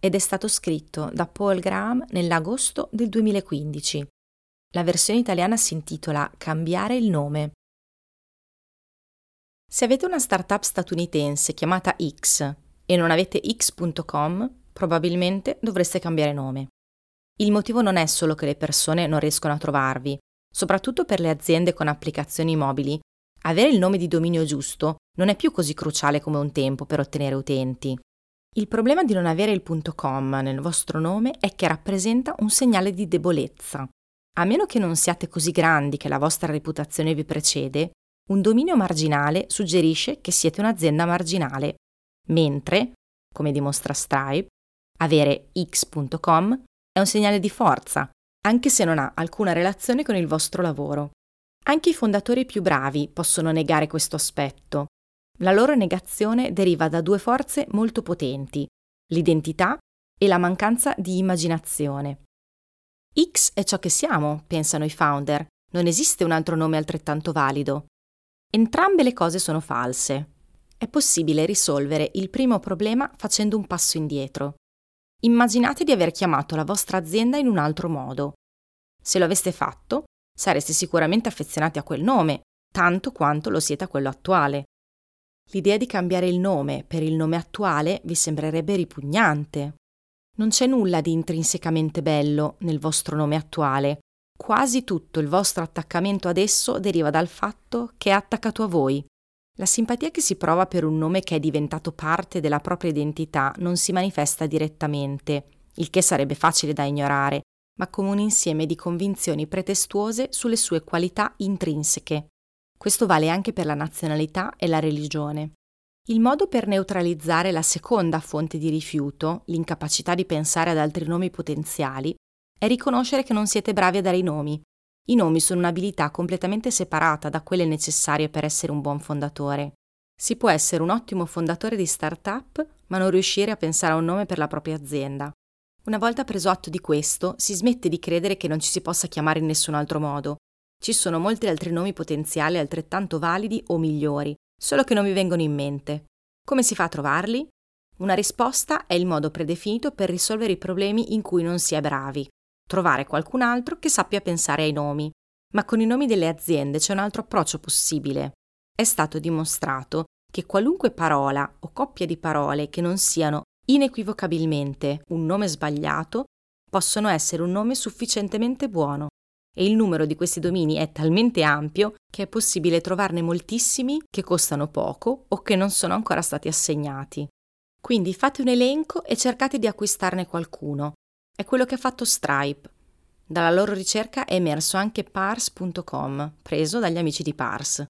ed è stato scritto da Paul Graham nell'agosto del 2015. La versione italiana si intitola Cambiare il nome. Se avete una startup statunitense chiamata X e non avete x.com, probabilmente dovreste cambiare nome. Il motivo non è solo che le persone non riescono a trovarvi, soprattutto per le aziende con applicazioni mobili. Avere il nome di dominio giusto non è più così cruciale come un tempo per ottenere utenti. Il problema di non avere il punto .com nel vostro nome è che rappresenta un segnale di debolezza. A meno che non siate così grandi che la vostra reputazione vi precede, un dominio marginale suggerisce che siete un'azienda marginale, mentre, come dimostra Stripe, avere x.com è un segnale di forza, anche se non ha alcuna relazione con il vostro lavoro. Anche i fondatori più bravi possono negare questo aspetto, la loro negazione deriva da due forze molto potenti, l'identità e la mancanza di immaginazione. X è ciò che siamo, pensano i founder, non esiste un altro nome altrettanto valido. Entrambe le cose sono false. È possibile risolvere il primo problema facendo un passo indietro. Immaginate di aver chiamato la vostra azienda in un altro modo. Se lo aveste fatto, sareste sicuramente affezionati a quel nome, tanto quanto lo siete a quello attuale. L'idea di cambiare il nome per il nome attuale vi sembrerebbe ripugnante. Non c'è nulla di intrinsecamente bello nel vostro nome attuale. Quasi tutto il vostro attaccamento ad esso deriva dal fatto che è attaccato a voi. La simpatia che si prova per un nome che è diventato parte della propria identità non si manifesta direttamente, il che sarebbe facile da ignorare, ma come un insieme di convinzioni pretestuose sulle sue qualità intrinseche. Questo vale anche per la nazionalità e la religione. Il modo per neutralizzare la seconda fonte di rifiuto, l'incapacità di pensare ad altri nomi potenziali, è riconoscere che non siete bravi a dare i nomi. I nomi sono un'abilità completamente separata da quelle necessarie per essere un buon fondatore. Si può essere un ottimo fondatore di start-up, ma non riuscire a pensare a un nome per la propria azienda. Una volta preso atto di questo, si smette di credere che non ci si possa chiamare in nessun altro modo ci sono molti altri nomi potenziali altrettanto validi o migliori, solo che non mi vengono in mente. Come si fa a trovarli? Una risposta è il modo predefinito per risolvere i problemi in cui non si è bravi. Trovare qualcun altro che sappia pensare ai nomi. Ma con i nomi delle aziende c'è un altro approccio possibile. È stato dimostrato che qualunque parola o coppia di parole che non siano inequivocabilmente un nome sbagliato possono essere un nome sufficientemente buono e il numero di questi domini è talmente ampio che è possibile trovarne moltissimi che costano poco o che non sono ancora stati assegnati. Quindi fate un elenco e cercate di acquistarne qualcuno. È quello che ha fatto Stripe. Dalla loro ricerca è emerso anche Pars.com, preso dagli amici di Pars.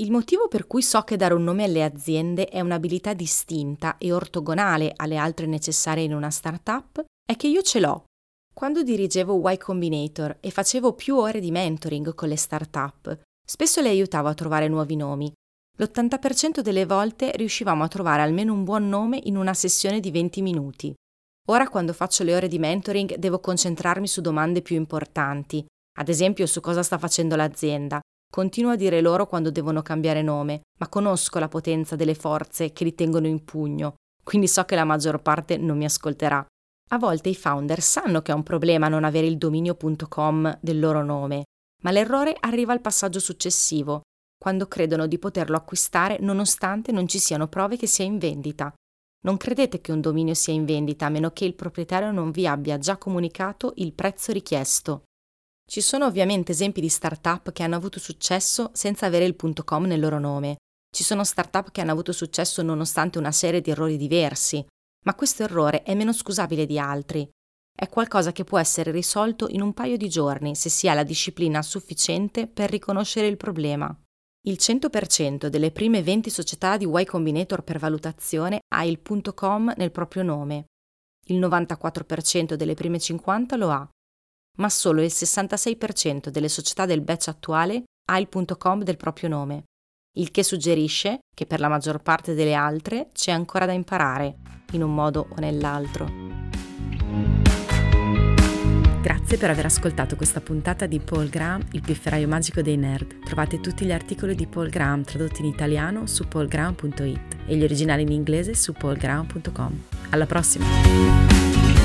Il motivo per cui so che dare un nome alle aziende è un'abilità distinta e ortogonale alle altre necessarie in una startup è che io ce l'ho quando dirigevo Y Combinator e facevo più ore di mentoring con le start-up, spesso le aiutavo a trovare nuovi nomi. L'80% delle volte riuscivamo a trovare almeno un buon nome in una sessione di 20 minuti. Ora quando faccio le ore di mentoring devo concentrarmi su domande più importanti, ad esempio su cosa sta facendo l'azienda. Continuo a dire loro quando devono cambiare nome, ma conosco la potenza delle forze che li tengono in pugno, quindi so che la maggior parte non mi ascolterà. A volte i founder sanno che è un problema non avere il dominio.com del loro nome, ma l'errore arriva al passaggio successivo, quando credono di poterlo acquistare nonostante non ci siano prove che sia in vendita. Non credete che un dominio sia in vendita a meno che il proprietario non vi abbia già comunicato il prezzo richiesto. Ci sono ovviamente esempi di start-up che hanno avuto successo senza avere il .com nel loro nome. Ci sono start-up che hanno avuto successo nonostante una serie di errori diversi, ma questo errore è meno scusabile di altri. È qualcosa che può essere risolto in un paio di giorni se si ha la disciplina sufficiente per riconoscere il problema. Il 100% delle prime 20 società di Y Combinator per valutazione ha il .com nel proprio nome. il 94% delle prime 50 lo ha, ma solo il 66% delle società del batch attuale ha il .com del proprio nome, il che suggerisce che per la maggior parte delle altre c'è ancora da imparare, in un modo o nell'altro. Grazie per aver ascoltato questa puntata di Paul Graham, il pifferaio magico dei nerd. Trovate tutti gli articoli di Paul Graham tradotti in italiano su paulgraham.it e gli originali in inglese su paulgraham.com. Alla prossima!